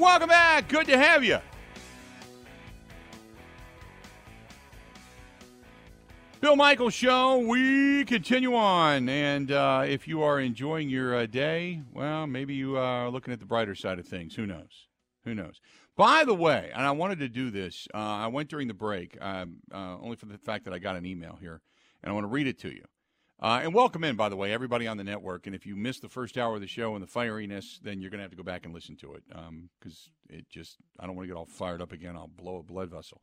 Welcome back. Good to have you. Bill Michaels Show. We continue on. And uh, if you are enjoying your uh, day, well, maybe you are looking at the brighter side of things. Who knows? Who knows? By the way, and I wanted to do this, uh, I went during the break, um, uh, only for the fact that I got an email here, and I want to read it to you. Uh, and welcome in, by the way, everybody on the network. And if you missed the first hour of the show and the fieriness, then you're going to have to go back and listen to it because um, it just, I don't want to get all fired up again. I'll blow a blood vessel.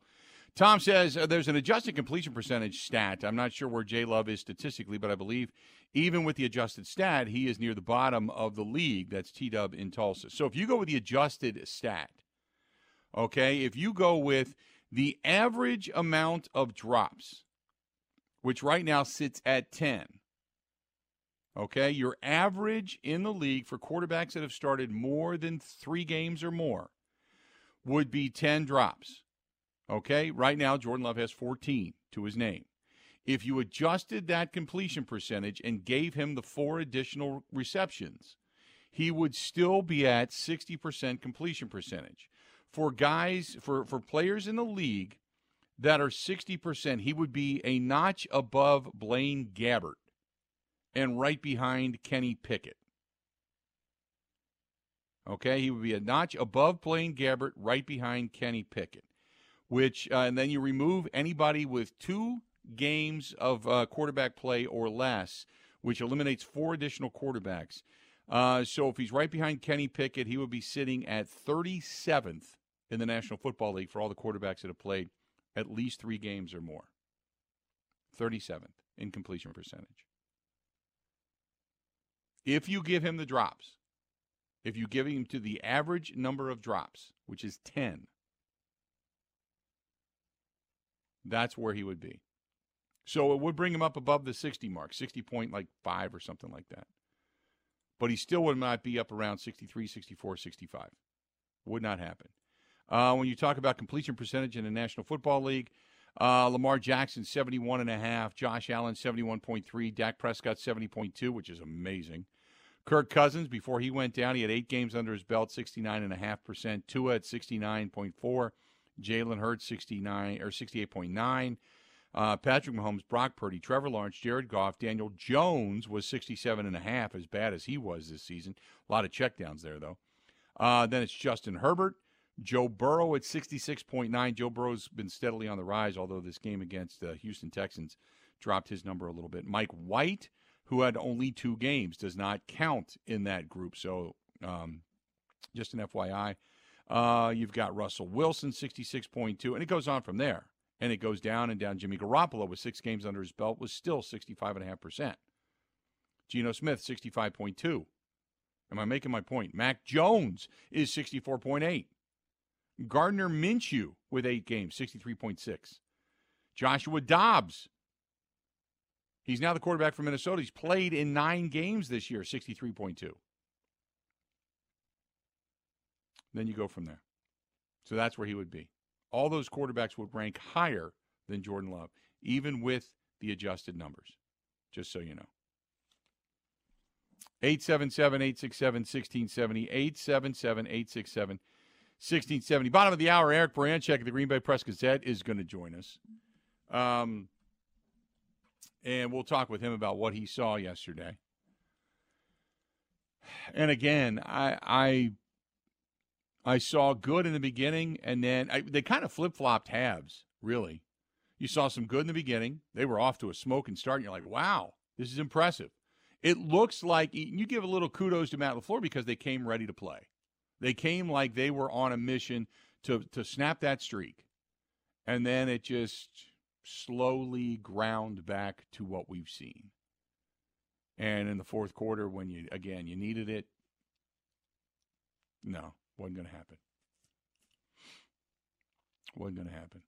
Tom says uh, there's an adjusted completion percentage stat. I'm not sure where J Love is statistically, but I believe even with the adjusted stat, he is near the bottom of the league. That's T Dub in Tulsa. So if you go with the adjusted stat, okay, if you go with the average amount of drops, which right now sits at 10, okay, your average in the league for quarterbacks that have started more than three games or more would be 10 drops. Okay, right now Jordan Love has 14 to his name. If you adjusted that completion percentage and gave him the four additional receptions, he would still be at 60% completion percentage. For guys, for, for players in the league that are 60%, he would be a notch above Blaine Gabbert and right behind Kenny Pickett. Okay, he would be a notch above Blaine Gabbert, right behind Kenny Pickett which uh, and then you remove anybody with two games of uh, quarterback play or less, which eliminates four additional quarterbacks. Uh, so if he's right behind Kenny Pickett, he would be sitting at 37th in the National Football League for all the quarterbacks that have played at least three games or more. 37th in completion percentage. If you give him the drops, if you give him to the average number of drops, which is 10, that's where he would be. So it would bring him up above the 60 mark, 60 point like 5 or something like that. But he still would not be up around 63, 64, 65. Would not happen. Uh, when you talk about completion percentage in the National Football League, uh, Lamar Jackson 71.5, Josh Allen 71.3, Dak Prescott 70.2, which is amazing. Kirk Cousins, before he went down, he had eight games under his belt, 69.5%. Tua at 69.4. Jalen Hurts 69 or 68.9. Uh, Patrick Mahomes, Brock Purdy, Trevor Lawrence, Jared Goff, Daniel Jones was 67 and a half, as bad as he was this season. A lot of checkdowns there though. Uh, then it's Justin Herbert, Joe Burrow at 66.9. Joe Burrow's been steadily on the rise, although this game against the Houston Texans dropped his number a little bit. Mike White, who had only two games, does not count in that group. So um, just an FYI. Uh, you've got Russell Wilson, 66.2, and it goes on from there. And it goes down and down. Jimmy Garoppolo, with six games under his belt, was still 65.5%. Geno Smith, 65.2. Am I making my point? Mac Jones is 64.8. Gardner Minshew with eight games, 63.6. Joshua Dobbs. He's now the quarterback for Minnesota. He's played in nine games this year, 63.2. Then you go from there. So that's where he would be. All those quarterbacks would rank higher than Jordan Love, even with the adjusted numbers, just so you know. 877 867 1670. 877 867 1670. Bottom of the hour, Eric Baranczyk of the Green Bay Press Gazette is going to join us. Um, and we'll talk with him about what he saw yesterday. And again, I, I I saw good in the beginning, and then I, they kind of flip flopped halves, really. You saw some good in the beginning. They were off to a smoking start, and you're like, wow, this is impressive. It looks like you give a little kudos to Matt LaFleur because they came ready to play. They came like they were on a mission to, to snap that streak. And then it just slowly ground back to what we've seen. And in the fourth quarter, when you, again, you needed it, no, wasn't going to happen. Wasn't going to happen.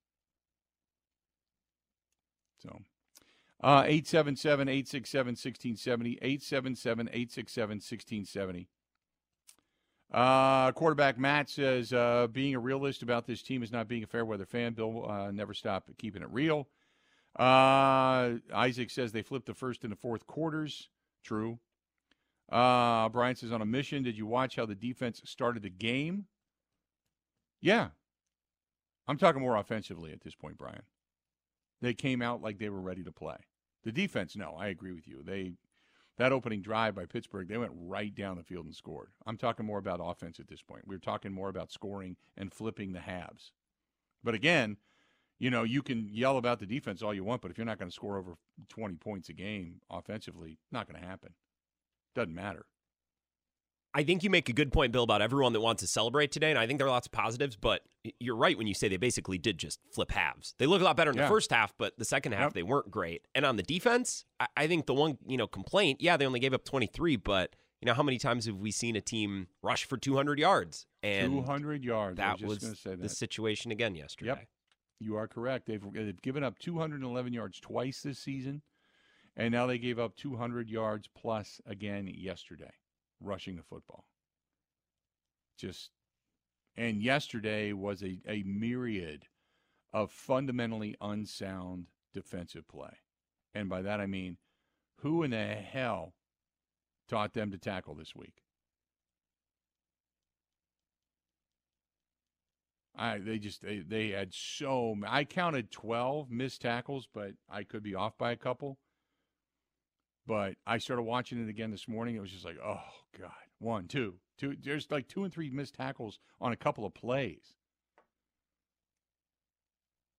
So, uh, 877 867 1670. 877 867 1670. Uh, quarterback Matt says, uh, being a realist about this team is not being a fair weather fan. Bill uh, never stop keeping it real. Uh, Isaac says they flipped the first and the fourth quarters. True. Uh, Brian says on a mission. Did you watch how the defense started the game? Yeah. I'm talking more offensively at this point, Brian. They came out like they were ready to play. The defense, no, I agree with you. They that opening drive by Pittsburgh, they went right down the field and scored. I'm talking more about offense at this point. We're talking more about scoring and flipping the halves. But again, you know, you can yell about the defense all you want, but if you're not going to score over 20 points a game offensively, not going to happen. Doesn't matter. I think you make a good point, Bill, about everyone that wants to celebrate today, and I think there are lots of positives. But you're right when you say they basically did just flip halves. They look a lot better in Yeah. the first half, but the second half Yep. they weren't great. And on the defense, I, I think the one you know complaint, yeah, they only gave up 23, but you know how many times have we seen a team rush for 200 yards? And 200 yards. That was was say the situation again yesterday. Yep. You are correct. They've, they've given up 211 yards twice this season, and now they gave up 200 yards plus again yesterday, rushing the football. Just, and yesterday was a, a myriad of fundamentally unsound defensive play. And by that I mean, who in the hell taught them to tackle this week? I they just they, they had so I counted 12 missed tackles, but I could be off by a couple. But I started watching it again this morning. It was just like, oh god, one, two, two. There's like two and three missed tackles on a couple of plays.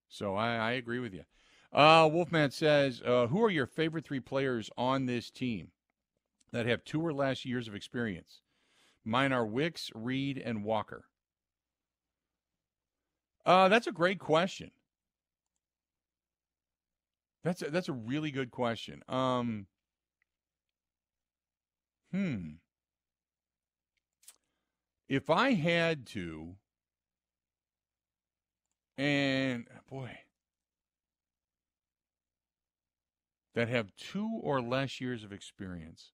So I, I agree with you. Uh, Wolfman says, uh, who are your favorite three players on this team that have two or less years of experience? Mine are Wicks, Reed, and Walker. Uh, that's a great question. That's a, that's a really good question. Um, hmm. If I had to, and boy, that have two or less years of experience,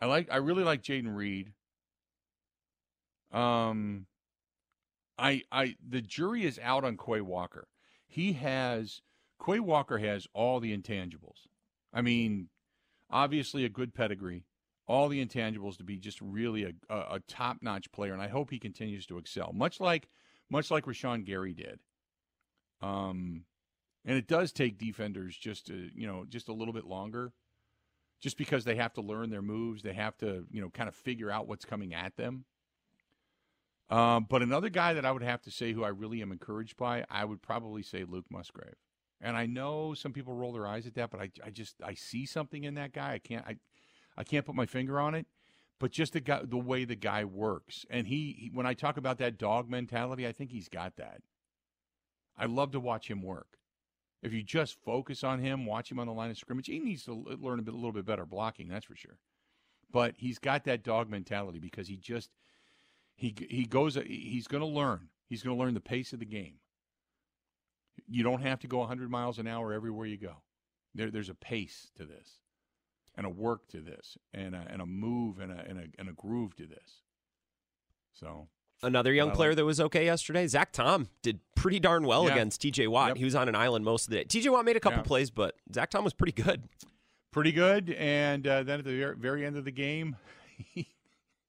I like. I really like Jayden Reed. Um. I I the jury is out on Quay Walker. He has Quay Walker has all the intangibles. I mean, obviously a good pedigree, all the intangibles to be just really a a, a top notch player, and I hope he continues to excel. Much like much like Rashan Gary did. Um, and it does take defenders just to you know just a little bit longer, just because they have to learn their moves, they have to you know kind of figure out what's coming at them. Um, but another guy that I would have to say who I really am encouraged by, I would probably say Luke Musgrave. And I know some people roll their eyes at that, but I, I just I see something in that guy. I can't I, I can't put my finger on it, but just the guy, the way the guy works, and he, he when I talk about that dog mentality, I think he's got that. I love to watch him work. If you just focus on him, watch him on the line of scrimmage, he needs to learn a, bit, a little bit better blocking, that's for sure. But he's got that dog mentality because he just he he goes he's going to learn. He's going to learn the pace of the game. You don't have to go 100 miles an hour everywhere you go. There, there's a pace to this, and a work to this, and a, and a move and a, and a and a groove to this. So Another young player that was okay yesterday, Zach Tom, did pretty darn well Yeah. against TJ Watt. Yep. He was on an island most of the day. TJ Watt made a couple Yeah. plays, but Zach Tom was pretty good. pretty good. And uh, then at the very end of the game, he,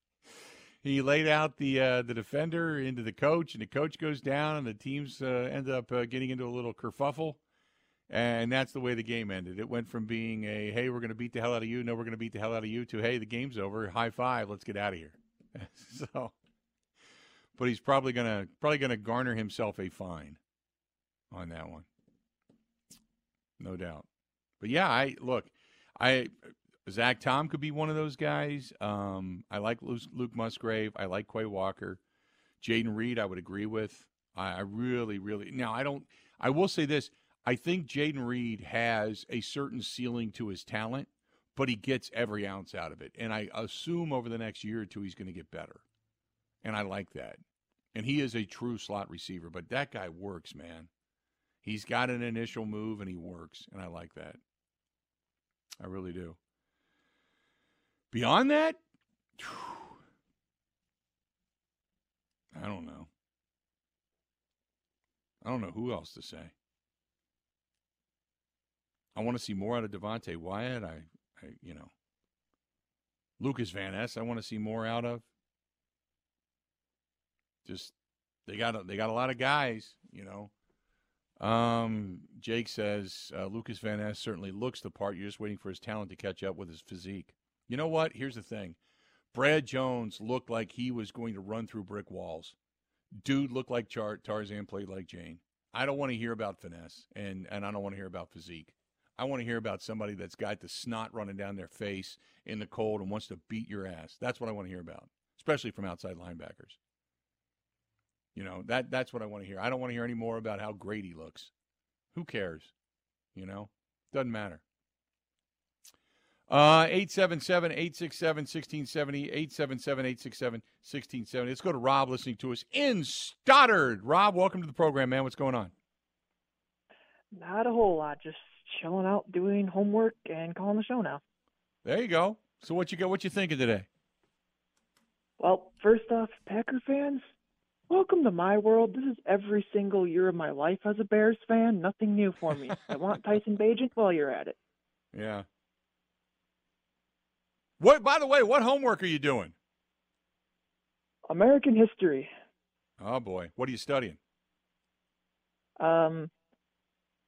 he laid out the uh, the defender into the coach, and the coach goes down, and the teams uh, end up uh, getting into a little kerfuffle. And that's the way the game ended. It went from being a "Hey, we're going to beat the hell out of you," "No, we're going to beat the hell out of you," to "Hey, the game's over. High five. Let's get out of here." so, but he's probably gonna probably gonna garner himself a fine on that one, no doubt. But yeah, I look. I Zach Tom could be one of those guys. Um, I like Luke, Luke Musgrave. I like Quay Walker. Jayden Reed, I would agree with. I, I really, really. Now, I don't. I will say this. I think Jayden Reed has a certain ceiling to his talent, but he gets every ounce out of it. And I assume over the next year or two, he's going to get better. And I like that. And he is a true slot receiver, but that guy works, man. He's got an initial move and he works, and I like that. I really do. Beyond that, I don't know. I don't know who else to say. I want to see more out of Devonte Wyatt. I, I, you know, Lucas Van Ness. I want to see more out of. Just They got a, they got a lot of guys, you know. Um, Jake says uh, Lucas Van Ness certainly looks the part. You're just waiting for his talent to catch up with his physique. You know what? Here's the thing. Brad Jones looked like he was going to run through brick walls. Dude looked like Char- Tarzan, played like Jane. I don't want to hear about finesse, and, and I don't want to hear about physique. I want to hear about somebody that's got the snot running down their face in the cold and wants to beat your ass. That's what I want to hear about, especially from outside linebackers. You know, that that's what I want to hear. I don't want to hear any more about how great he looks. Who cares? You know? Doesn't matter. Uh 877-867-1670, 877-867-1670. Let's go to Rob listening to us in Stoddard. Rob, welcome to the program, man. What's going on? Not a whole lot, just chilling out, doing homework, and calling the show now. There you go. So what you got? What you thinking today? Well, first off, Packer fans, welcome to my world. This is every single year of my life as a Bears fan. Nothing new for me. I want Tyson Bagent while you're at it. Yeah. What? By the way, what homework are you doing? American history. Oh boy, what are you studying? Um,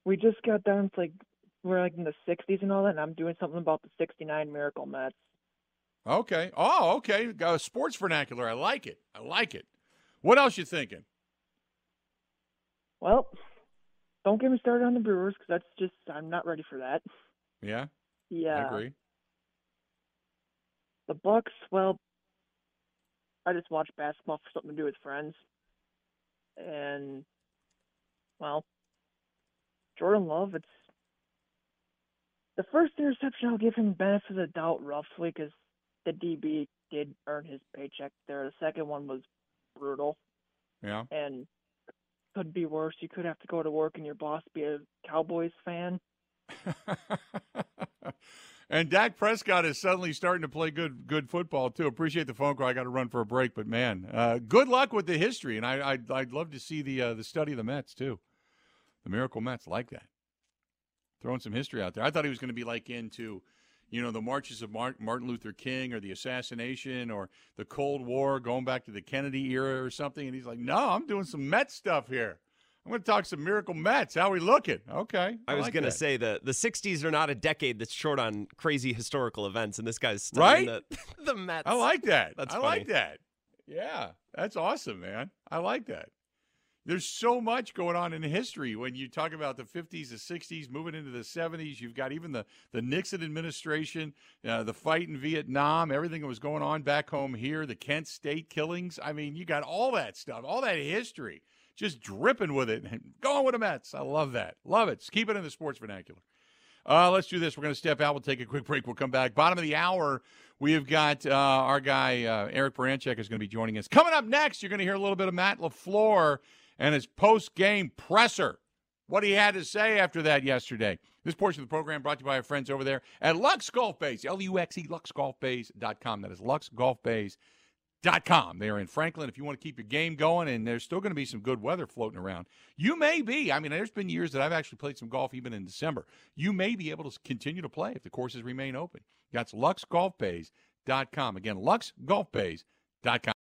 we just got done. to like we're like in the 60s and all that, and I'm doing something about the 69 Miracle Mets. Okay. Oh, okay. Sports vernacular. I like it. I like it. What else you thinking? Well, don't get me started on the Brewers because that's just I'm not ready for that. Yeah. Yeah. I agree. The Bucks, well, I just watch basketball for something to do with friends, and well, Jordan Love. It's the first interception. I'll give him benefit of the doubt roughly because the DB did earn his paycheck there. The second one was brutal Yeah. and could be worse. You could have to go to work and your boss be a Cowboys fan. and Dak Prescott is suddenly starting to play good good football too. Appreciate the phone call. I got to run for a break, but man, uh, good luck with the history, and I, I'd, I'd love to see the uh, the study of the Mets too. The Miracle Mets like that. Throwing some history out there. I thought he was going to be like into, you know, the marches of Martin Luther King or the assassination or the Cold War, going back to the Kennedy era or something. And he's like, no, I'm doing some Met stuff here. I'm going to talk some Miracle Mets. How are we looking? Okay. I, was like going to say the the 60s are not a decade that's short on crazy historical events, and this guy's studying Right? the, the Mets. I like that. That's I funny. like that. Yeah, that's awesome, man. I like that. There's so much going on in history when you talk about the 50s, the 60s, moving into the 70s. You've got even the, the Nixon administration, uh, the fight in Vietnam, everything that was going on back home here, the Kent State killings. I mean, you got all that stuff, all that history, just dripping with it. Going with the Mets. I love that. Love it. Just keep it in the sports vernacular. Uh, let's do this. We're going to step out. We'll take a quick break. We'll come back. Bottom of the hour, we have got uh, our guy, uh, Eric Baranczyk, is going to be joining us. Coming up next, you're going to hear a little bit of Matt LaFleur and his post game presser. What he had to say after that yesterday. This portion of the program brought to you by our friends over there at Luxe Golf Base, L U X E, luxegolfbase.com. That is luxegolfbase.com. They are in Franklin. If you want to keep your game going, and there's still going to be some good weather floating around, you may be. I mean, there's been years that I've actually played some golf even in December. You may be able to continue to play if the courses remain open. That's luxegolfbase.com. Again, luxegolfbase.com.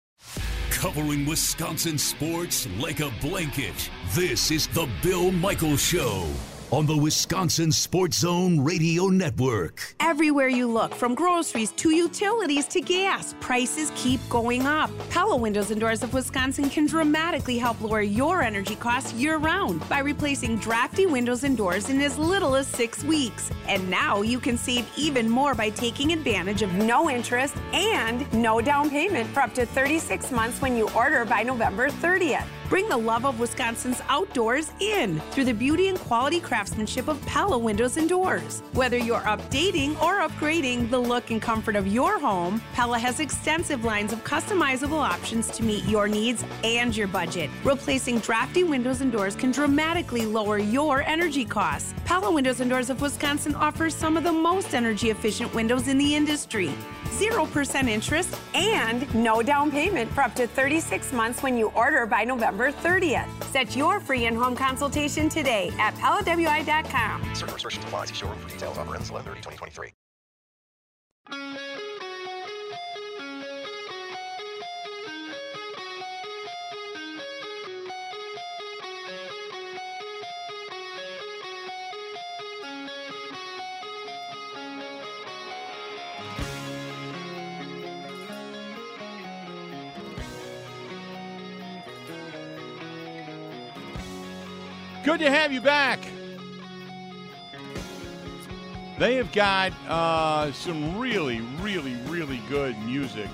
Covering Wisconsin sports like a blanket. This is the Bill Michaels Show on the Wisconsin Sports Zone Radio Network. Everywhere you look, from groceries to utilities to gas, prices keep going up. Pella Windows and Doors of Wisconsin can dramatically help lower your energy costs year round by replacing drafty windows and doors in as little as six weeks. And now you can save even more by taking advantage of no interest and no down payment for up to 36 months when you order by November 30th. Bring the love of Wisconsin's outdoors in through the beauty and quality craftsmanship of Pella Windows and Doors. Whether you're updating or upgrading the look and comfort of your home, Pella has extensive lines of customizable options to meet your needs and your budget. Replacing drafty windows and doors can dramatically lower your energy costs. Pella Windows and Doors of Wisconsin offers some of the most energy efficient windows in the industry. 0% interest and no down payment for up to 36 months when you order by November 30th. Set your free in-home consultation today at PellaWI.com. Certain restrictions apply. See showroom for details. Offer ends 11 2023. Good to have you back. They have got uh, some really, really, really good music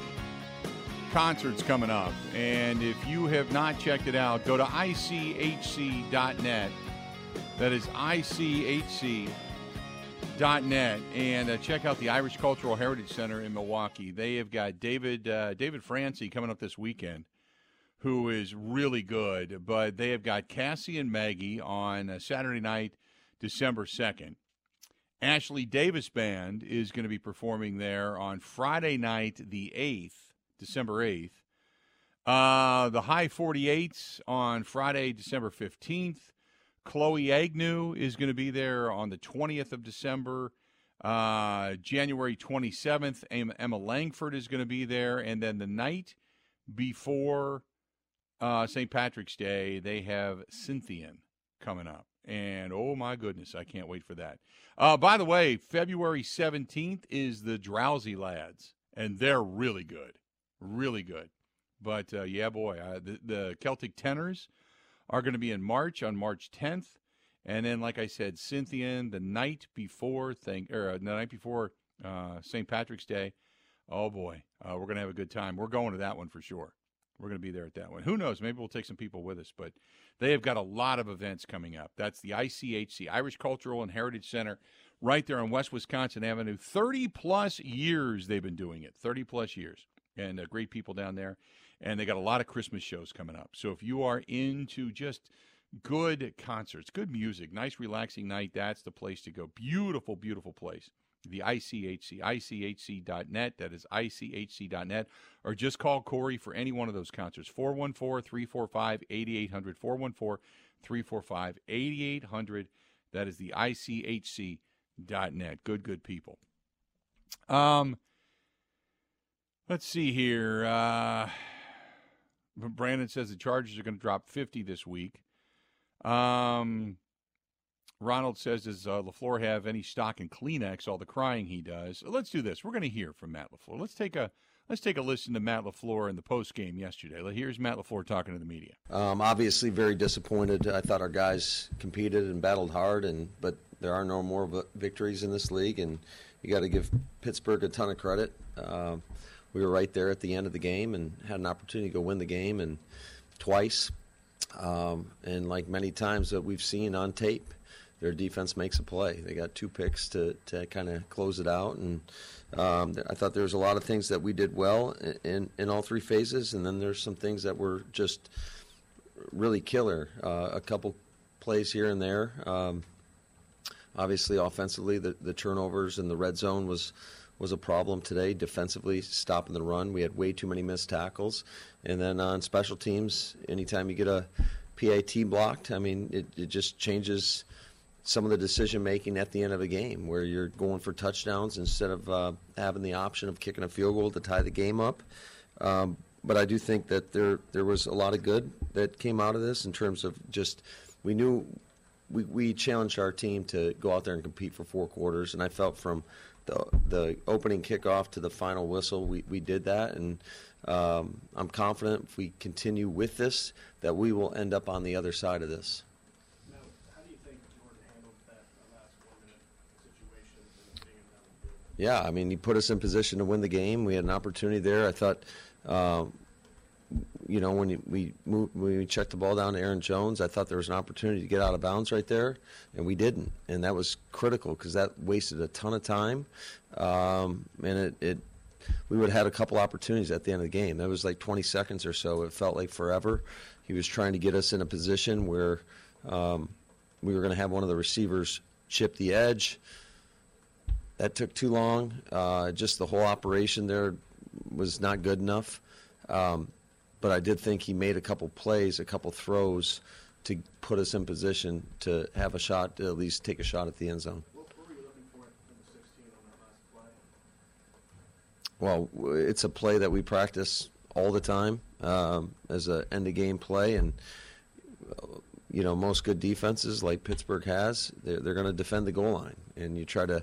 concerts coming up. And if you have not checked it out, go to ichc.net. That is ichc.net. And uh, check out the Irish Cultural Heritage Center in Milwaukee. They have got David uh, David Francey coming up this weekend, who is really good. But they have got Cassie and Maggie on Saturday night, December 2nd. Ashley Davis Band is going to be performing there on Friday night, the 8th, December 8th. Uh, the High 48s on Friday, December 15th. Chloe Agnew is going to be there on the 20th of December. Uh, January 27th, Emma Langford is going to be there. And then the night before uh, St. Patrick's Day, they have Scythian coming up. And oh my goodness, I can't wait for that. Uh, by the way, February 17th is the Drowsy Lads, and they're really good. Really good. But uh, yeah, boy, uh, the, the Celtic Tenors are going to be in March on March 10th. And then, like I said, Scythian the night before thing or uh, the night before uh, St. Patrick's Day. Oh boy, uh, we're gonna have a good time. We're going to that one for sure. We're going to be there at that one. Who knows? Maybe we'll take some people with us. But they have got a lot of events coming up. That's the ICHC, Irish Cultural and Heritage Center, right there on West Wisconsin Avenue. 30 plus years they've been doing it. 30 plus years. And uh, great people down there. And they got a lot of Christmas shows coming up. So if you are into just good concerts, good music, nice relaxing night, that's the place to go. Beautiful, beautiful place the ICHC, ICHC.net. That is ICHC.net. Or just call Corey for any one of those concerts. 414 345 8800. 414 345 8800. That is the ICHC.net. Good, good people. Um, let's see here. Uh, Brandon says the Chargers are going to drop 50 this week. Um, Ronald says, Does uh, LaFleur have any stock in Kleenex, all the crying he does? Let's do this. We're going to hear from Matt LaFleur. Let's take a Let's take a listen to Matt LaFleur in the post game yesterday. Here's Matt LaFleur talking to the media. Um, obviously, very disappointed. I thought our guys competed and battled hard, and but there are no more victories in this league, and you got to give Pittsburgh a ton of credit. Uh, we were right there at the end of the game and had an opportunity to go win the game, and twice, um, and like many times that we've seen on tape their defense makes a play. They got two picks to, to kind of close it out, and um, I thought there was a lot of things that we did well in, in, all three phases, and then there's some things that were just really killer. Uh, a couple plays here and there. Um, obviously, offensively, the, the turnovers in the red zone was was a problem today. Defensively, stopping the run, we had way too many missed tackles, and then on special teams, anytime you get a PAT blocked, I mean, it, it just changes some of the decision making at the end of a game where you're going for touchdowns instead of uh, having the option of kicking a field goal to tie the game up. Um, but I do think that there there was a lot of good that came out of this in terms of just we knew we, we challenged our team to go out there and compete for four quarters, and I felt from the the opening kickoff to the final whistle we, we did that, and um, I'm confident if we continue with this that we will end up on the other side of this. Yeah, I mean, he put us in position to win the game. We had an opportunity there. I thought, uh, you know, when we moved, when we checked the ball down to Aaron Jones, I thought there was an opportunity to get out of bounds right there, and we didn't, and that was critical because that wasted a ton of time, um, and it, it we would have had a couple opportunities at the end of the game. That was like 20 seconds or so. It felt like forever. He was trying to get us in a position where um, we were going to have one of the receivers chip the edge. That took too long. Uh, just the whole operation there was not good enough. Um, but I did think he made a couple plays, a couple throws to put us in position to have a shot, to at least take a shot at the end zone. Well, it's a play that we practice all the time um, as an end of game play, and you know most good defenses like Pittsburgh has, they're, they're going to defend the goal line, and you try to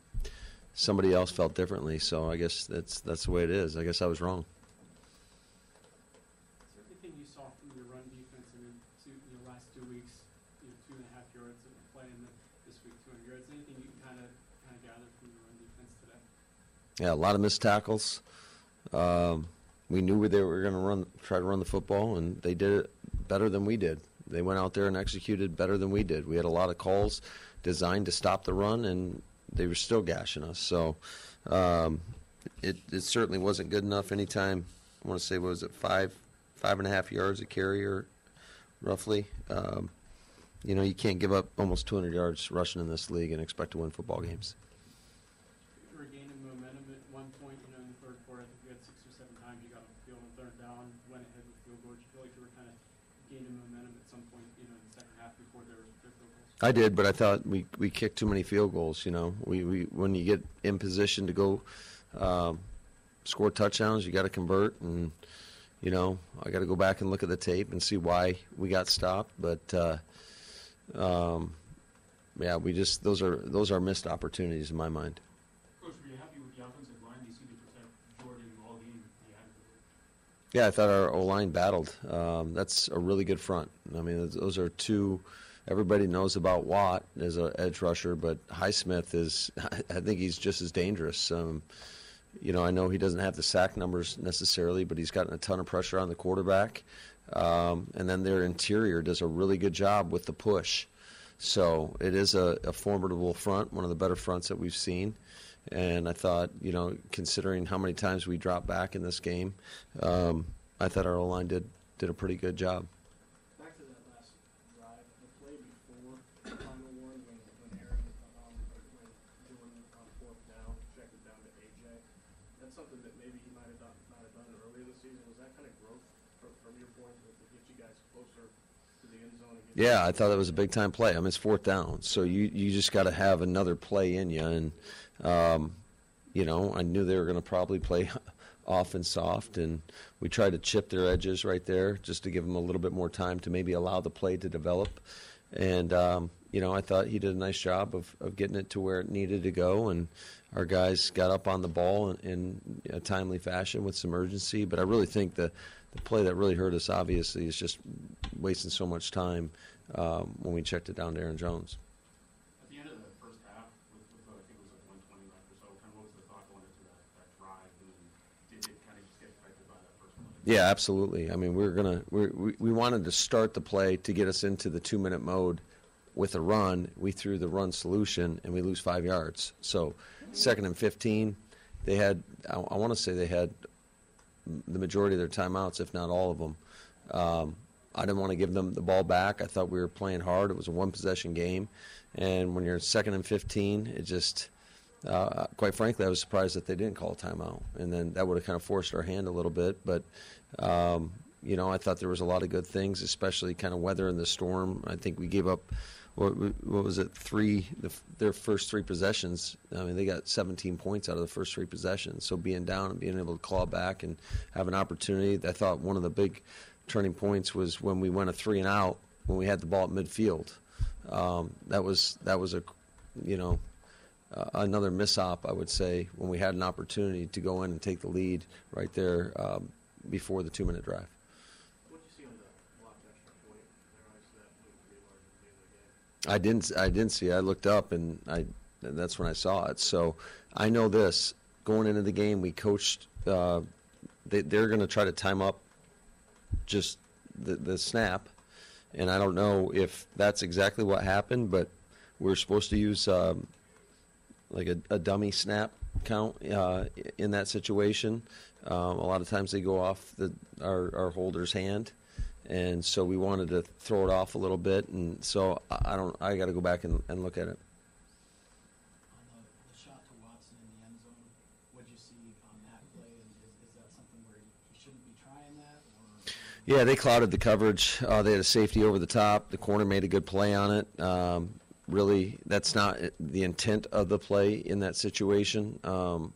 somebody else felt differently. So I guess that's that's the way it is. I guess I was wrong. Is there anything you saw from your run defense in the two, you know, last two weeks, you know, two and a half yards of play in the, this week, 200 yards? Anything you can kind of kind of gather from your run defense today? Yeah, a lot of missed tackles. Um, we knew they were going to run, try to run the football, and they did it better than we did. They went out there and executed better than we did. We had a lot of calls designed to stop the run, and they were still gashing us. So um, it, it certainly wasn't good enough. Anytime I want to say, what was it, five five and a half yards a carry, or roughly. Um, you know, you can't give up almost 200 yards rushing in this league and expect to win football games. You were gaining momentum at one point, you know, in the third quarter. I think you had six or seven times you got on the field and third down, went ahead with field goals. You feel like you were kind of gaining momentum at some point, you know, in the second half before were their field goals? I did, but I thought we, we kicked too many field goals. You know, we, we when you get in position to go um, score touchdowns, you got to convert, and you know I got to go back and look at the tape and see why we got stopped. But uh, um, yeah, we just those are those are missed opportunities in my mind. Coach, were you happy with the offensive line? Do you see to protect Jordan all game? You had to Yeah, I thought our O line battled. Um, that's a really good front. I mean, those are two. Everybody knows about Watt as an edge rusher, but Highsmith is. I think he's just as dangerous. Um, you know, I know he doesn't have the sack numbers necessarily, but he's gotten a ton of pressure on the quarterback. Um, and then their interior does a really good job with the push. So it is a, a formidable front, one of the better fronts that we've seen. And I thought, you know, considering how many times we dropped back in this game, um, I thought our O line did did a pretty good job. Back to that last drive, the play before the final one, when, when Aaron, um, or when Jordan on fourth down, checked it down to AJ. That's something that maybe he might have done, not have done earlier this season. Was that kind of growth from, from your point to to get you guys closer to the end zone? And get Yeah, I thought that was a big time play. I mean, it's fourth down, so you you just got to have another play in you. And um, you know, I knew they were going to probably play off and soft, and we tried to chip their edges right there just to give them a little bit more time to maybe allow the play to develop. And um, you know, I thought he did a nice job of, of getting it to where it needed to go, and our guys got up on the ball in, in a timely fashion with some urgency. But I really think the the play that really hurt us, obviously, is just wasting so much time um, when we checked it down to Aaron Jones. At the end of the first half, with, with I think it was like 120 left or so, kind of what was the thought going into that, that drive? And did it kind of just get affected by that first play? Yeah, absolutely. I mean, we are gonna we we we wanted to start the play to get us into the two minute mode with a run. We threw the run solution and we lose five yards. So second and fifteen, they had I, I want to say they had the majority of their timeouts, if not all of them. Um, I didn't want to give them the ball back. I thought we were playing hard. It was a one possession game, and when you're second and fifteen, it just uh, quite frankly, I was surprised that they didn't call a timeout, and then that would have kind of forced our hand a little bit. But um, you know, I thought there was a lot of good things, especially kind of weather and the storm. I think we gave up what, what was it three the, their first three possessions. I mean, they got 17 points out of the first three possessions. So being down and being able to claw back and have an opportunity, I thought one of the big turning points was when we went a three and out when we had the ball at midfield. Um, that was that was a you know uh, another mishap, I would say, when we had an opportunity to go in and take the lead right there um, before the two minute drive. What did you see on the blocked extra point? There, obviously, that would be large at the end of the game. I didn't. I didn't see. It. I looked up and I. And that's when I saw it. So I know this. Going into the game, we coached. Uh, they, they're going to try to time up just the, the snap, and I don't know if that's exactly what happened. But we're supposed to use um, like a, a dummy snap count uh, in that situation. Um, a lot of times they go off the our, our holder's hand, and so we wanted to throw it off a little bit. And so I don't. I got to go back and, and look at it. on the, the shot to Watson in the end zone, what'd you see on that play? And is, is that something where he shouldn't be trying that? Or, Yeah, they clouded the coverage. Uh, they had a safety over the top. The corner made a good play on it. Um, really, that's not the intent of the play in that situation. Um,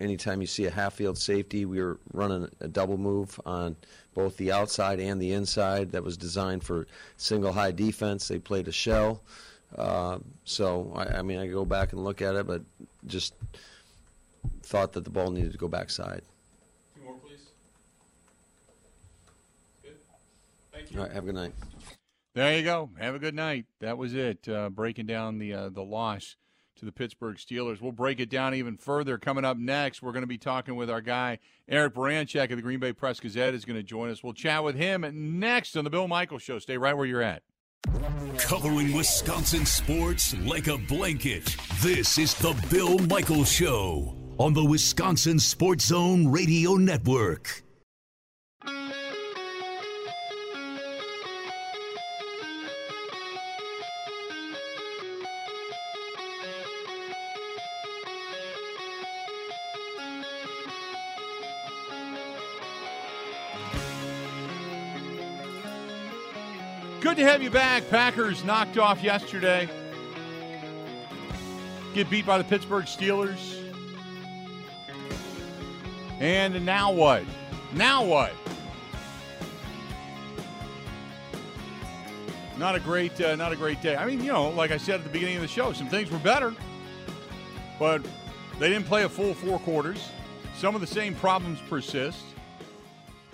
anytime you see a half field safety, we were running a double move on both the outside and the inside that was designed for single high defense. They played a shell. Uh, so, I, I mean, I go back and look at it, but just thought that the ball needed to go backside. Two more, please. Good. Thank All right, have a good night. There you go. Have a good night. That was it. Uh, breaking down the uh, the loss to the Pittsburgh Steelers. We'll break it down even further. Coming up next, we're going to be talking with our guy Eric Baranczyk of the Green Bay Press Gazette is going to join us. We'll chat with him next on the Bill Michaels Show. Stay right where you're at. Covering Wisconsin sports like a blanket. This is the Bill Michaels Show on the Wisconsin Sports Zone Radio Network. Good to have you back. Packers knocked off yesterday. Get beat by the Pittsburgh Steelers. And now what? Now what? Not a great, uh, not a great day. I mean, you know, like I said at the beginning of the show, some things were better, but they didn't play a full four quarters. Some of the same problems persist.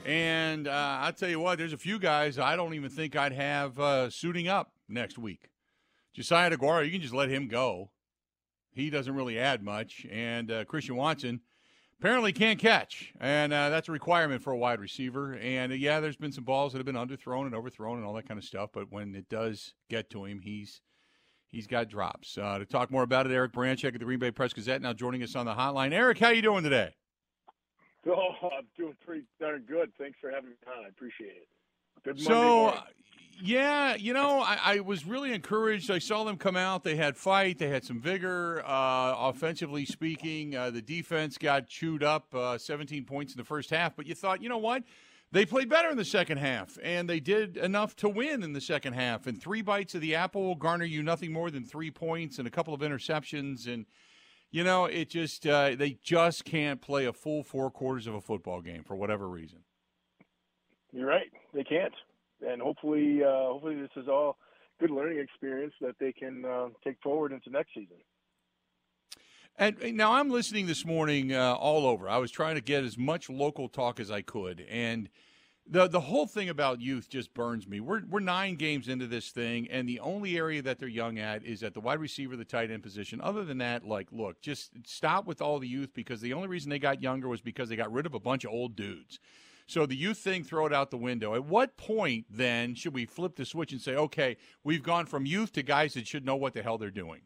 And uh, I'll tell you what, there's a few guys I don't even think I'd have uh, suiting up next week. Josiah Deguara, you can just let him go. He doesn't really add much. And uh, Christian Watson apparently can't catch. And uh, that's a requirement for a wide receiver. And uh, yeah, there's been some balls that have been underthrown and overthrown and all that kind of stuff. But when it does get to him, he's he's got drops. Uh, to talk more about it, Eric Baranczyk of the Green Bay Press Gazette now joining us on the hotline. Eric, how you doing today? Oh, I'm doing pretty darn good. Thanks for having me on. I appreciate it. Good Monday So, morning. yeah, you know, I, I was really encouraged. I saw them come out. They had fight. They had some vigor. Uh, offensively speaking, uh, the defense got chewed up, uh, 17 points in the first half. But you thought, you know what? They played better in the second half, and they did enough to win in the second half. And three bites of the apple will garner you nothing more than three points and a couple of interceptions. And you know, it just uh, they just can't play a full four quarters of a football game for whatever reason. You're right. They can't, and hopefully, uh, hopefully, this is all good learning experience that they can uh, take forward into next season. And now I'm listening this morning uh, all over. I was trying to get as much local talk as I could, and the the whole thing about youth just burns me. We're we're nine games into this thing, and the only area that they're young at is at the wide receiver, the tight end position. Other than that, like, look, just stop with all the youth because the only reason they got younger was because they got rid of a bunch of old dudes. So the youth thing, throw it out the window. At what point then should we flip the switch and say, okay, we've gone from youth to guys that should know what the hell they're doing?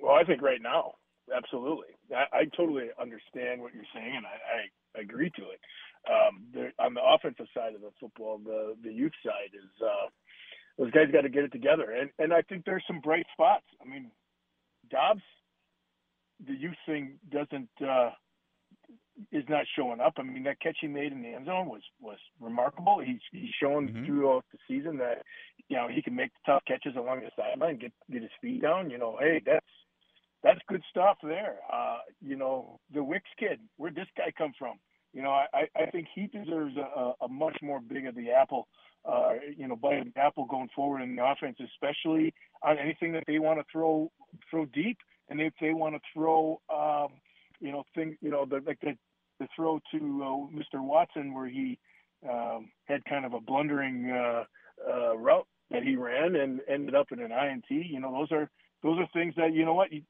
Well, I think right now, absolutely. I, I totally understand what you're saying, and I, I agree to it. Um, on the offensive side of the football, the the youth side is uh, those guys got to get it together, and and I think there's some bright spots. I mean, Doubs, the youth thing doesn't uh, is not showing up. I mean, that catch he made in the end zone was was remarkable. He's he's shown Mhm. throughout the season that you know he can make the tough catches along the sideline, get get his feet down. You know, hey, that's that's good stuff there. Uh, you know, the Wicks kid, where'd this guy come from? You know, I, I think he deserves a, a much more big of the apple, uh, you know, bite of the apple going forward in the offense, especially on anything that they want to throw throw deep, and if they want to throw, um, you know, thing, you know, the, like the the throw to uh, Mr. Watson where he um, had kind of a blundering uh, uh, route that he ran and ended up in an INT. You know, those are those are things that you know what, you,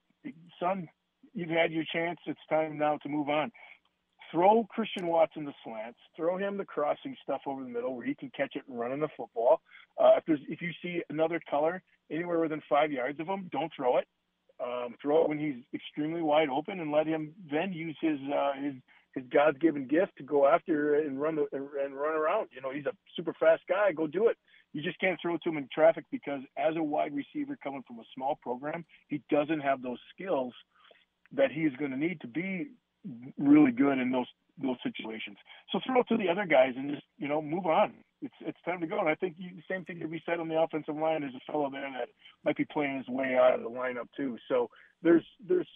son, you've had your chance. It's time now to move on. Throw Christian Watson the slants. Throw him the crossing stuff over the middle where he can catch it and run in the football. Uh, if there's if you see another color anywhere within five yards of him, don't throw it. Um, throw it when he's extremely wide open and let him then use his uh, his his God given gift to go after and run the, and run around. You know, he's a super fast guy. Go do it. You just can't throw to him in traffic because as a wide receiver coming from a small program, he doesn't have those skills that he's going to need to be really good in those those situations. So throw it to the other guys and just you know move on. It's it's time to go. And I think you, the same thing could be said on the offensive line. There's a fellow there that might be playing his way out of the lineup too. So there's there's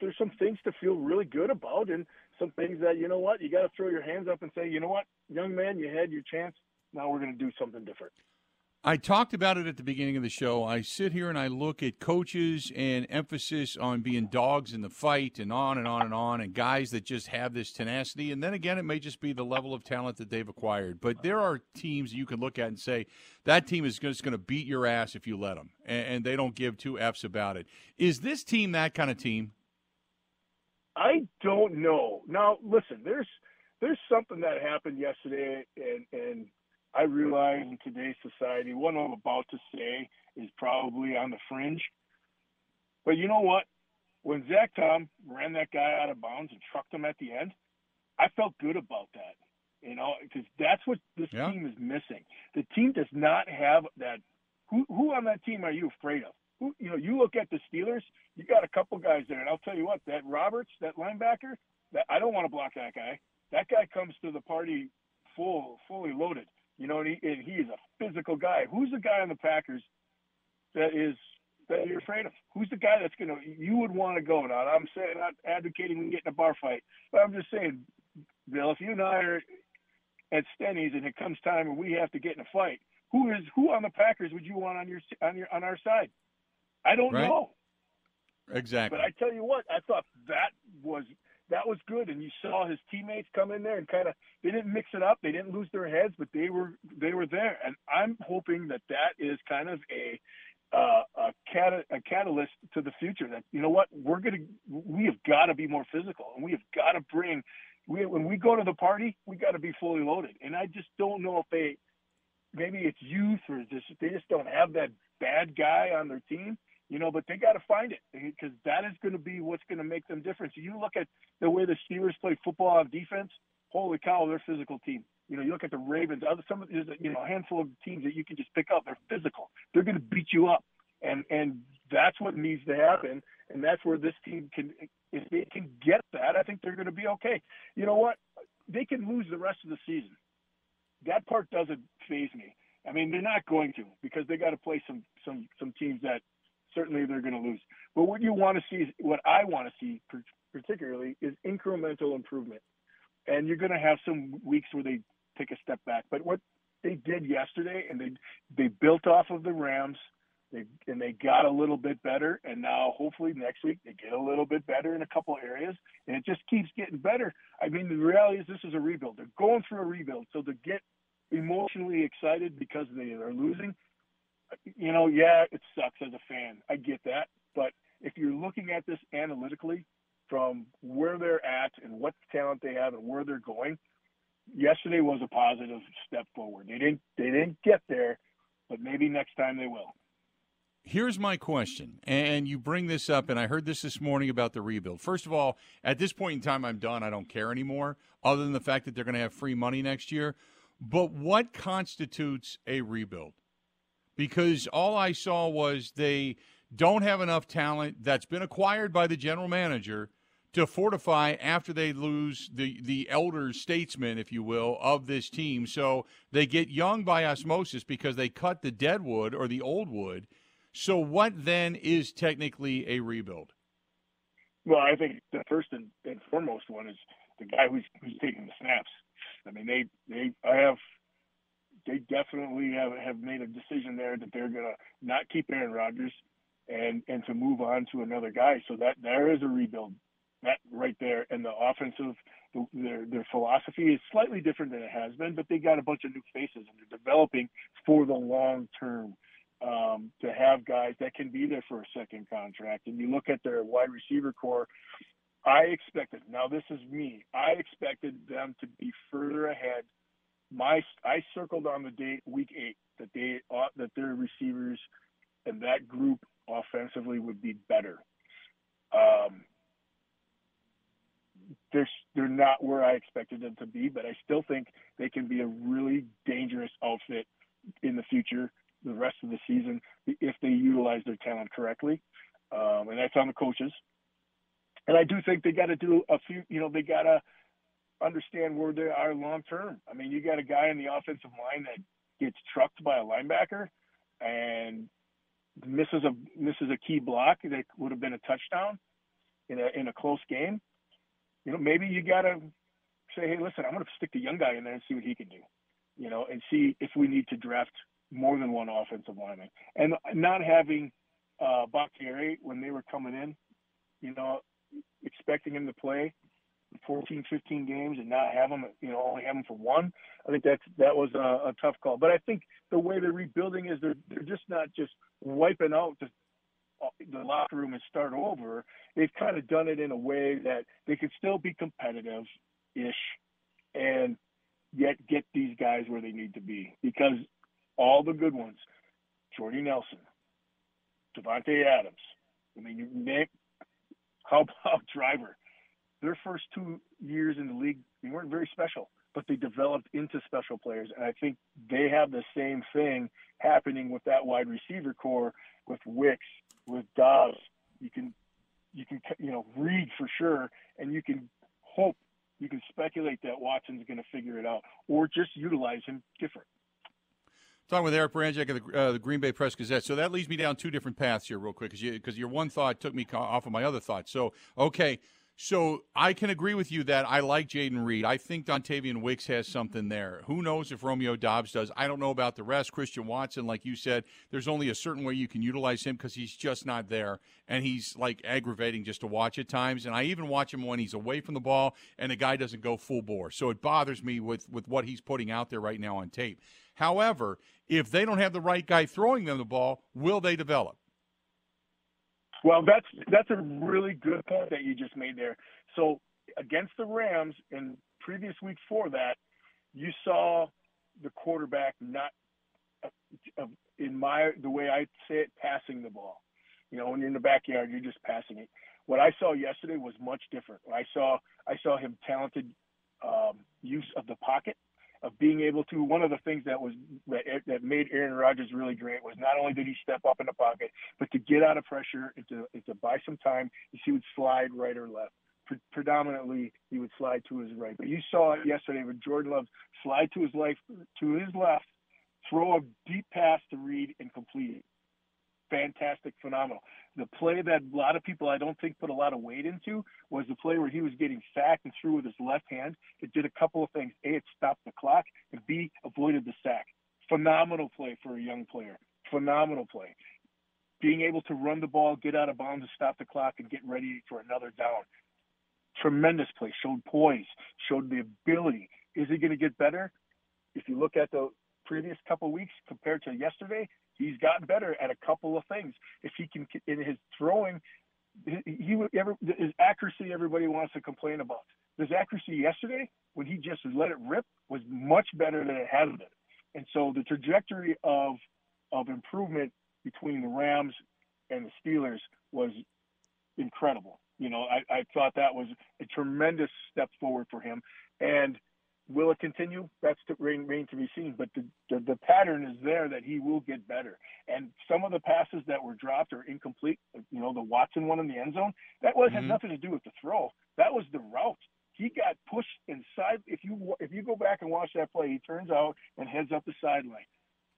there's some things to feel really good about, and some things that you know what you got to throw your hands up and say, you know what, young man, you had your chance. Now we're going to do something different. I talked about it at the beginning of the show. I sit here and I look at coaches and emphasis on being dogs in the fight and on and on and on, and guys that just have this tenacity. And then again, it may just be the level of talent that they've acquired. But there are teams you can look at and say, that team is just going to beat your ass if you let them. And, they don't give two F's about it. Is this team that kind of team? I don't know. Now, listen, there's there's something that happened yesterday, and and I realize in today's society, what I'm about to say is probably on the fringe. But you know what? When Zach Tom ran that guy out of bounds and trucked him at the end, I felt good about that. You know, because that's what this Yeah. team is missing. The team does not have that. Who who on that team are you afraid of? Who you know? You look at the Steelers. You got a couple guys there, and I'll tell you what. That Roberts, that linebacker, that I don't want to block that guy. That guy comes to the party full, fully loaded. You know, and he, and he is a physical guy. Who's the guy on the Packers that is that you're afraid of? Who's the guy that's gonna you would want to go? Now, I'm saying not advocating we get in a bar fight, but I'm just saying, Bill, if you and I are at Stenny's and it comes time and we have to get in a fight, who is who on the Packers would you want on your on your on our side? I don't Right. know. Exactly. But I tell you what, I thought that was that was good, and you saw his teammates come in there and kind of they didn't mix it up, they didn't lose their heads, but they were they were there, and I'm hoping that that is kind of a uh, a, cat- a catalyst to the future. That you know what we're gonna we have got to be more physical, and we have got to bring we when we go to the party, we got to be fully loaded, and I just don't know if they maybe it's youth or just they just don't have that bad guy on their team you know, but they got to find it eh, because that is going to be what's going to make them different. So you look at the way the Steelers play football on defense. Holy cow, they're a physical team. You know, you look at the Ravens. Other some of there's you know a handful of teams that you can just pick up. They're physical. They're going to beat you up, and and that's what needs to happen. And that's where this team can, if they can get that, I think they're going to be okay. You know what? They can lose the rest of the season. That part doesn't faze me. I mean, they're not going to because they got to play some some some teams that certainly they're going to lose. But what you want to see, what I want to see particularly, is incremental improvement. And you're going to have some weeks where they take a step back. But what they did yesterday, and they they built off of the Rams, they and they got a little bit better. And now hopefully next week they get a little bit better in a couple areas, and it just keeps getting better. I mean, the reality is this is a rebuild. They're going through a rebuild, so to get emotionally excited because they are losing you know, yeah, it sucks as a fan. I get that. But if you're looking at this analytically from where they're at and what talent they have and where they're going, yesterday was a positive step forward. They didn't they didn't get there, but maybe next time they will. Here's my question, and you bring this up, and I heard this this morning about the rebuild. First of all, at this point in time, I'm done. I don't care anymore, other than the fact that they're going to have free money next year. But what constitutes a rebuild? Because all I saw was they don't have enough talent that's been acquired by the general manager to fortify after they lose the the elder statesman, if you will, of this team. So they get young by osmosis because they cut the dead wood or the old wood. So what then is technically a rebuild? Well, I think the first and, and foremost one is the guy who's who's taking the snaps. I mean, they they I have they definitely have have made a decision there that they're gonna not keep Aaron Rodgers and and to move on to another guy. So that there is a rebuild that right there. And the offensive their their philosophy is slightly different than it has been, but they got a bunch of new faces and they're developing for the long term. Um, to have guys that can be there for a second contract, and you look at their wide receiver corps, I expected. Now this is me. I expected them to be further ahead. My I circled on the date week eight that they uh, that their receivers and that group offensively would be better. Um, they're they're not where I expected them to be, but I still think they can be a really dangerous outfit in the future, the rest of the season, if they utilize their talent correctly. Um, and that's on the coaches. And I do think they got to do a few. You know, they got to understand where they are long term. I mean, you got a guy in the offensive line that gets trucked by a linebacker and misses a misses a key block that would have been a touchdown in a in a close game, you know, maybe you gotta say, hey, listen, I'm gonna stick the young guy in there and see what he can do, you know, and see if we need to draft more than one offensive lineman. And not having uh Bakhtiari when they were coming in, you know, expecting him to play 14, 15 games and not have them, you know, only have them for one. I think that's that was a, a tough call. But I think the way they're rebuilding is they're they're just not just wiping out the the locker room and start over. They've kind of done it in a way that they can still be competitive ish and yet get these guys where they need to be because all the good ones, Jordy Nelson, Davante Adams. I mean, you name how about Driver? Their first two years in the league, they weren't very special, but they developed into special players. And I think they have the same thing happening with that wide receiver corps with Wicks, with Doubs. You can, you can, you know, Reed for sure, and you can hope, you can speculate that Watson's going to figure it out, or just utilize him different. Talking with Eric Baranczyk of the, uh, the, Green Bay Press Gazette. So that leads me down two different paths here, real quick, because you, your one thought took me off of my other thought. So, okay, so I can agree with you that I like Jayden Reed. I think Dontayvion Wicks has something there. Who knows if Romeo Doubs does? I don't know about the rest. Christian Watson, like you said, there's only a certain way you can utilize him because he's just not there, and he's like aggravating just to watch at times. And I even watch him when he's away from the ball and the guy doesn't go full bore. So it bothers me with with what he's putting out there right now on tape. However, if they don't have the right guy throwing them the ball, will they develop? Well, that's that's a really good point that you just made there. So against the Rams in previous week for that, you saw the quarterback not, uh, in my the way I say it, passing the ball. You know, when you're in the backyard, you're just passing it. What I saw yesterday was much different. I saw I saw him talented um, use of the pocket of being able to. One of the things that was that, that made Aaron Rodgers really great was not only did he step up in the pocket, but to get out of pressure and to, and to buy some time. He would slide right or left. Pre- predominantly, he would slide to his right. But you saw it yesterday with Jordan Love slide to his left, to his left, throw a deep pass to Reed and complete it. Fantastic, phenomenal. The play that a lot of people I don't think put a lot of weight into was the play where he was getting sacked and threw with his left hand. It did a couple of things. A, it stopped the clock, and B, avoided the sack. Phenomenal play for a young player. Phenomenal play. Being able to run the ball, get out of bounds, and stop the clock, and get ready for another down. Tremendous play. Showed poise. Showed the ability. Is he going to get better? If you look at the previous couple weeks compared to yesterday, he's gotten better at a couple of things. If he can in his throwing, he ever his accuracy everybody wants to complain about. His accuracy yesterday, when he just let it rip, was much better than it has been. And so the trajectory of of improvement between the Rams and the Steelers was incredible. You know, I, I thought that was a tremendous step forward for him. And Will it continue? That's to remain to be seen. But the, the, the pattern is there that he will get better. And some of the passes that were dropped or incomplete, you know, the Watson one in the end zone, that was mm-hmm. had nothing to do with the throw. That was the route. He got pushed inside. If you if you go back and watch that play, he turns out and heads up the sideline.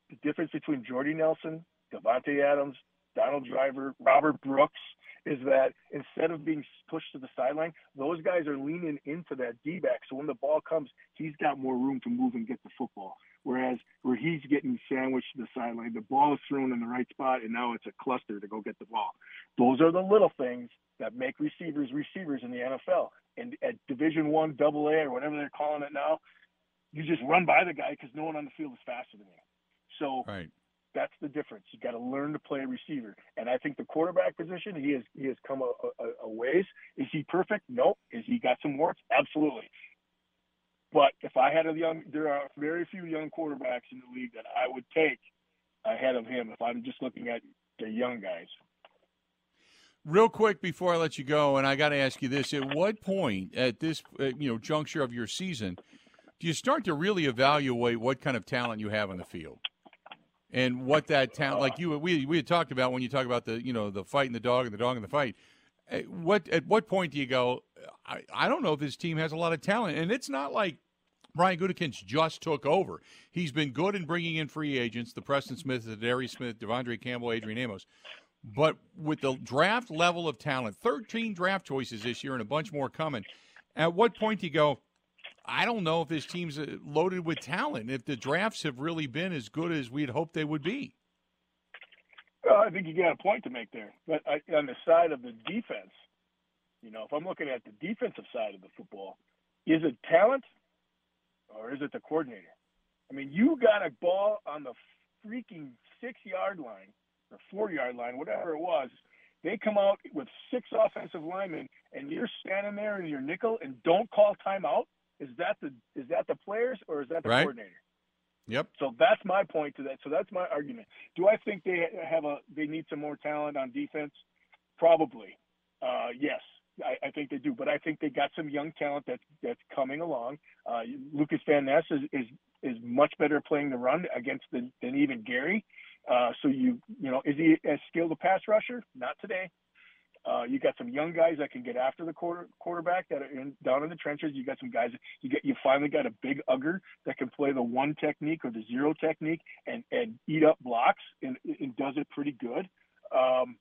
The difference between Jordy Nelson, Davante Adams, Donald Driver, Robert Brooks, is that instead of being pushed to the sideline, those guys are leaning into that D back. So when the ball comes, he's got more room to move and get the football. Whereas where he's getting sandwiched to the sideline, the ball is thrown in the right spot, and now it's a cluster to go get the ball. Those are the little things that make receivers receivers in the NFL. And at Division One, Double A, or whatever they're calling it now, you just run by the guy because no one on the field is faster than you. So right. That's the difference. You got to learn to play a receiver, and I think the quarterback position he has he has come a, a, a ways. Is he perfect? No. Is he got some warts? Absolutely. But if I had a young, there are very few young quarterbacks in the league that I would take ahead of him if I'm just looking at the young guys. Real quick before I let you go, and I got to ask you this: At what point at this uh, you know juncture of your season do you start to really evaluate what kind of talent you have on the field? And what that town like you we we had talked about when you talk about the you know the fight and the dog and the dog and the fight. Eh, what at what point do you go? I, I don't know if this team has a lot of talent, and it's not like Brian Gutekunst just took over. He's been good in bringing in free agents, the Preston Smith, the Darius Smith, De'Vondre Campbell, Adrian Amos. But with the draft level of talent, 13 draft choices this year and a bunch more coming, at what point do you go, I don't know if this team's uh, loaded with talent, if the drafts have really been as good as we had hoped they would be? Well, I think you got a point to make there. But I, on the side of the defense, you know, if I'm looking at the defensive side of the football, is it talent or is it the coordinator? I mean, you got a ball on the freaking six yard line or four yard line, whatever it was. They come out with six offensive linemen, and you're standing there in your nickel and don't call timeout. Is that the is that the players or is that the Right. coordinator? Yep. So that's my point to that. So that's my argument. Do I think they have a they need some more talent on defense? Probably. Uh, yes, I, I think they do. But I think they got some young talent that's that's coming along. Uh, Lukas Van Ness is, is is much better playing the run against than, than even Gary. Uh, so you you know is he as skilled a pass rusher? Not today. Uh, you got some young guys that can get after the quarter, quarterback that are in, down in the trenches. You got some guys. You get you finally got a big ugger that can play the one technique or the zero technique and and eat up blocks and, and does it pretty good. Um,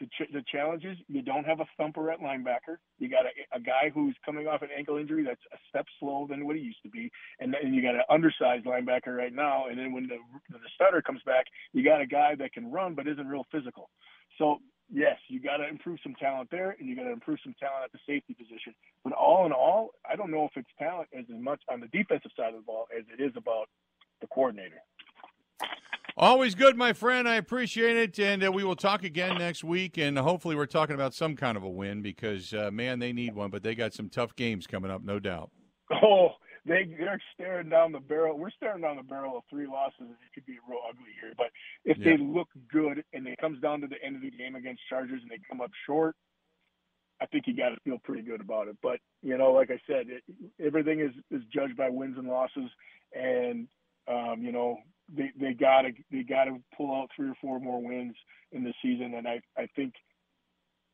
the, ch- the challenge is you don't have a thumper at linebacker. You got a, a guy who's coming off an ankle injury that's a step slower than what he used to be, and then you got an undersized linebacker right now. And then when the the starter comes back, you got a guy that can run but isn't real physical. So yes, you got to improve some talent there, and you got to improve some talent at the safety position. But all in all, I don't know if it's talent as much on the defensive side of the ball as it is about the coordinator. Always good, my friend. I appreciate it, and uh, we will talk again next week. And hopefully, we're talking about some kind of a win because, uh, man, they need one. But they got some tough games coming up, no doubt. Oh, they they're staring down the barrel. We're staring down the barrel of three losses, and it could be real ugly here. But if Yeah. they look good and it comes down to the end of the game against Chargers and they come up short, I think you got to feel pretty good about it. But you know, like I said, it, everything is is judged by wins and losses, and um, you know they they got to they got to pull out three or four more wins in the season. And I I think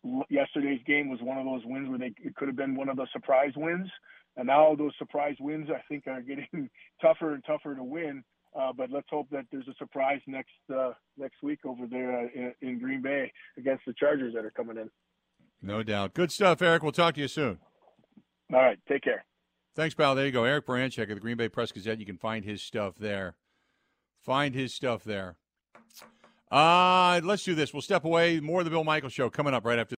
l- yesterday's game was one of those wins where they it could have been one of the surprise wins. And now those surprise wins, I think, are getting tougher and tougher to win. Uh, but let's hope that there's a surprise next uh, next week over there uh, in, in Green Bay against the Chargers that are coming in. No doubt. Good stuff, Eric. We'll talk to you soon. All right, take care. Thanks, pal. There you go. Eric Baranczyk of the Green Bay Press Gazette. You can find his stuff there. Find his stuff there. Uh, let's do this. We'll step away. More of the Bill Michael Show coming up right after.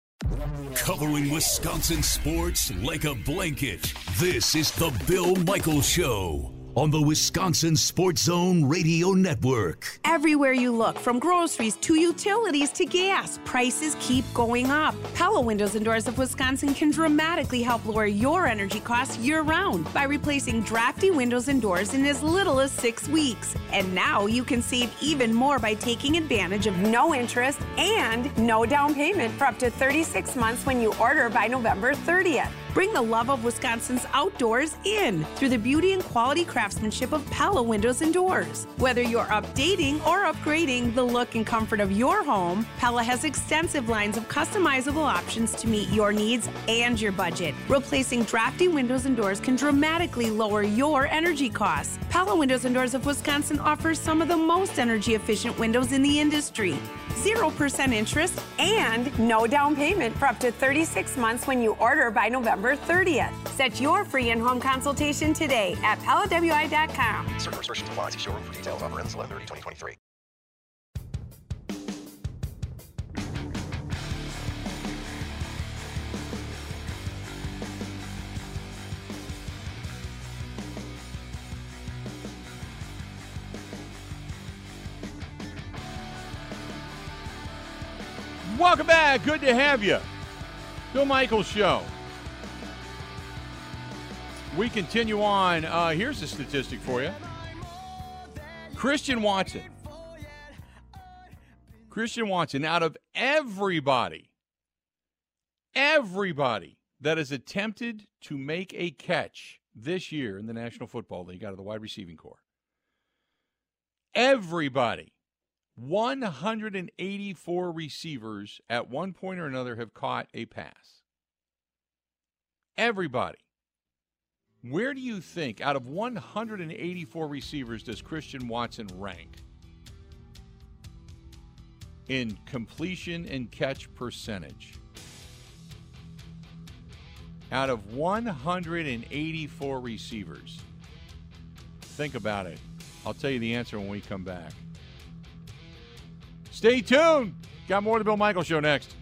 Covering Wisconsin sports like a blanket. This is the Bill Michael Show on the Wisconsin Sports Zone Radio Network. Everywhere you look, from groceries to utilities to gas, prices keep going up. Pella Windows and Doors of Wisconsin can dramatically help lower your energy costs year round by replacing drafty windows and doors in as little as six weeks. And now you can save even more by taking advantage of No interest and no down payment for up to 36 months when you order by November 30th. Bring the love of Wisconsin's outdoors in through the beauty and quality craftsmanship of Pella Windows and Doors. Whether you're updating or upgrading the look and comfort of your home, Pella has extensive lines of customizable options to meet your needs and your budget. Replacing drafty windows and doors can dramatically lower your energy costs. Pella Windows and Doors of Wisconsin offers some of the most energy efficient windows in the industry. 0% interest And no down payment for up to 36 months when you order by November 30th. Set your free in-home consultation today at PellaWI.com. Certain restrictions apply. See showroom for details. Offer ends 11 2023 Welcome back. Good to have you. Bill Michaels Show. We continue on. Uh, here's a statistic for you Christian Watson. Christian Watson, out of everybody, everybody that has attempted to make a catch this year in the National Football League out of the wide receiving corps, everybody 184 receivers at one point or another have caught a pass. Everybody. Where do you think, out of 184 receivers, does Christian Watson rank? in completion and catch percentage. Out of 184 receivers. Think about it. I'll tell you the answer when we come back. Stay tuned. Got more the Bill Michael Show next.